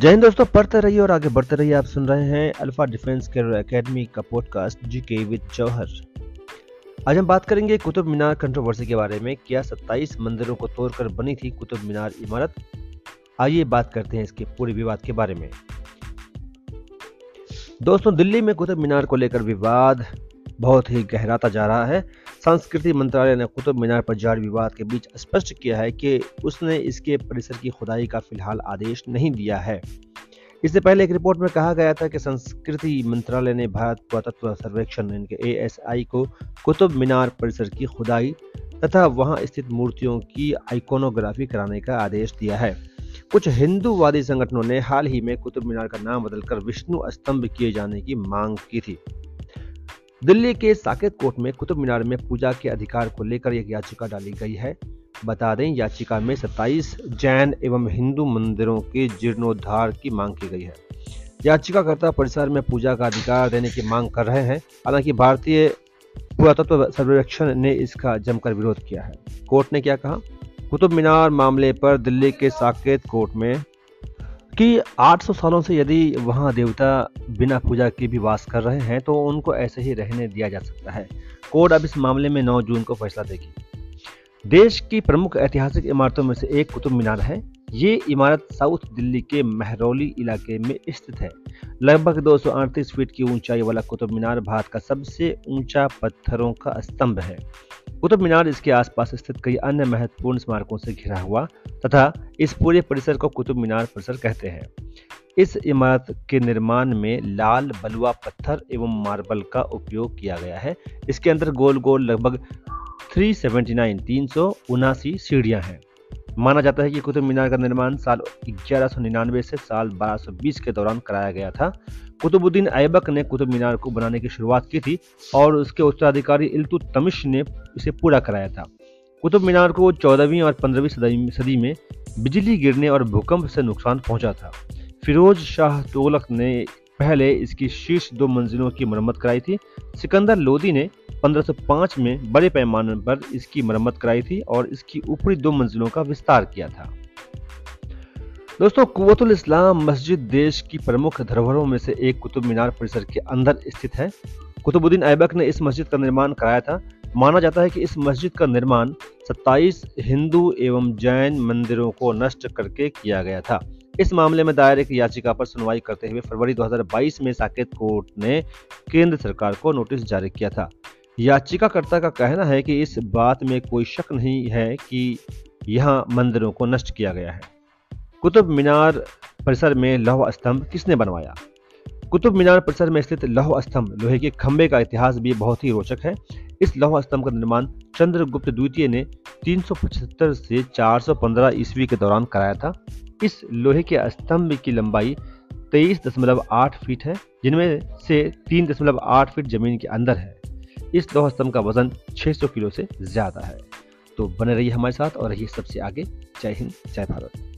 जय हिंद दोस्तों पढ़ते रहिए और आगे बढ़ते रहिए। आप सुन रहे हैं अल्फ़ा डिफेंस कैरियर एकेडमी का podcast G K with Jauhar आज हम बात करेंगे कुतुब मीनार कंट्रोवर्सी के बारे में, क्या 27 मंदिरों को तोड़कर बनी थी कुतुब मीनार इमारत? आइए बात करते हैं इसके पूरे विवाद के बारे में। दोस्तों, दिल्ली में कुतुब मीनार को लेकर विवाद बहुत ही गहराता जा रहा है। संस्कृति मंत्रालय ने कुतुब मीनार पर जारी विवाद के बीच स्पष्ट किया है कि उसने इसके परिसर की खुदाई का फ़िलहाल आदेश नहीं दिया है। इससे पहले एक रिपोर्ट में कहा गया था कि संस्कृति मंत्रालय ने भारत पुरातत्व सर्वेक्षण इनके ए को कुतुब मीनार परिसर की खुदाई तथा वहाँ स्थित मूर्तियों की आइकोनोग्राफी कराने का आदेश दिया है। कुछ हिंदूवादी संगठनों ने हाल ही में कुतुब मीनार का नाम बदलकर विष्णु स्तंभ किए जाने की मांग की थी। दिल्ली के साकेत कोर्ट में कुतुब मीनार में पूजा के अधिकार को लेकर एक याचिका डाली गई है। बता दें, याचिका में 27 जैन एवं हिंदू मंदिरों के जीर्णोद्धार की मांग की गई है। याचिकाकर्ता परिसर में पूजा का अधिकार देने की मांग कर रहे हैं। हालाँकि भारतीय पुरातत्व सर्वेक्षण ने इसका जमकर विरोध किया है। कोर्ट ने क्या कहा? कुतुब मीनार मामले पर दिल्ली के साकेत कोर्ट में कि 800 सालों से यदि वहाँ देवता बिना पूजा के भी वास कर रहे हैं तो उनको ऐसे ही रहने दिया जा सकता है। कोर्ट अब इस मामले में 9 जून को फैसला देगी। देश की प्रमुख ऐतिहासिक इमारतों में से एक कुतुब मीनार है। ये इमारत साउथ दिल्ली के महरौली इलाके में स्थित है। लगभग दो सौ अड़तीस फीट की ऊंचाई वाला कुतुब मीनार भारत का सबसे ऊँचा पत्थरों का स्तंभ है। कुतुब मीनार इसके आसपास स्थित कई अन्य महत्वपूर्ण स्मारकों से घिरा हुआ तथा इस पूरे परिसर को कुतुब मीनार परिसर कहते हैं। इस इमारत के निर्माण में लाल बलुआ पत्थर एवं मार्बल का उपयोग किया गया है। इसके अंदर गोल गोल लगभग 379 तीन सौ उनासी सीढ़ियाँ हैं। माना जाता है कि कुतुब मीनार का निर्माण साल ग्यारह से साल 1220 के दौरान कराया गया था। कुतुबुद्दीन ऐबक ने कुतुब मीनार को बनाने की शुरुआत की थी और उसके उत्तराधिकारी इल्तुतमिश ने इसे पूरा कराया था। कुतुब मीनार को चौदहवीं और पंद्रहवीं सदी में बिजली गिरने और भूकंप से नुकसान पहुँचा था। फिरोज शाह तोलक ने पहले इसकी शीर्ष दो मंजिलों की मरम्मत कराई थी। सिकंदर लोदी ने 1505 में बड़े पैमाने पर इसकी मरम्मत कराई थी और इसकी ऊपरी दो मंजिलों का विस्तार किया था। दोस्तों कुतुल इस्लाम मस्जिद देश की प्रमुख धरोहरों में से एक कुतुब मीनार परिसर के अंदर स्थित है। कुतुबुद्दीन ऐबक ने इस मस्जिद का निर्माण कराया था। माना जाता है कि इस मस्जिद का निर्माण 27 हिंदू एवं जैन मंदिरों को नष्ट करके किया गया था। इस मामले में दायर एक याचिका पर सुनवाई करते हुए फरवरी 2022 में साकेत कोर्ट ने केंद्र सरकार को नोटिस जारी किया था। याचिकाकर्ता का कहना है कि इस बात में कोई शक नहीं है कि यहाँ मंदिरों को नष्ट किया गया है। कुतुब मीनार परिसर में लौह स्तंभ किसने बनवाया? कुतुब मीनार परिसर में स्थित लौह स्तंभ लोहे के खंभे का इतिहास भी बहुत ही रोचक है। इस लौह स्तंभ का निर्माण चंद्रगुप्त द्वितीय ने 375 से 415 ईस्वी के दौरान कराया था। इस लोहे के स्तंभ की लंबाई 23.8 फीट है, जिनमें से 3.8 फीट ज़मीन के अंदर है। इस दोहस्तम का वज़न 600 किलो से ज़्यादा है। तो बने रहिए हमारे साथ और रहिए सबसे आगे। जय हिंद, जय भारत।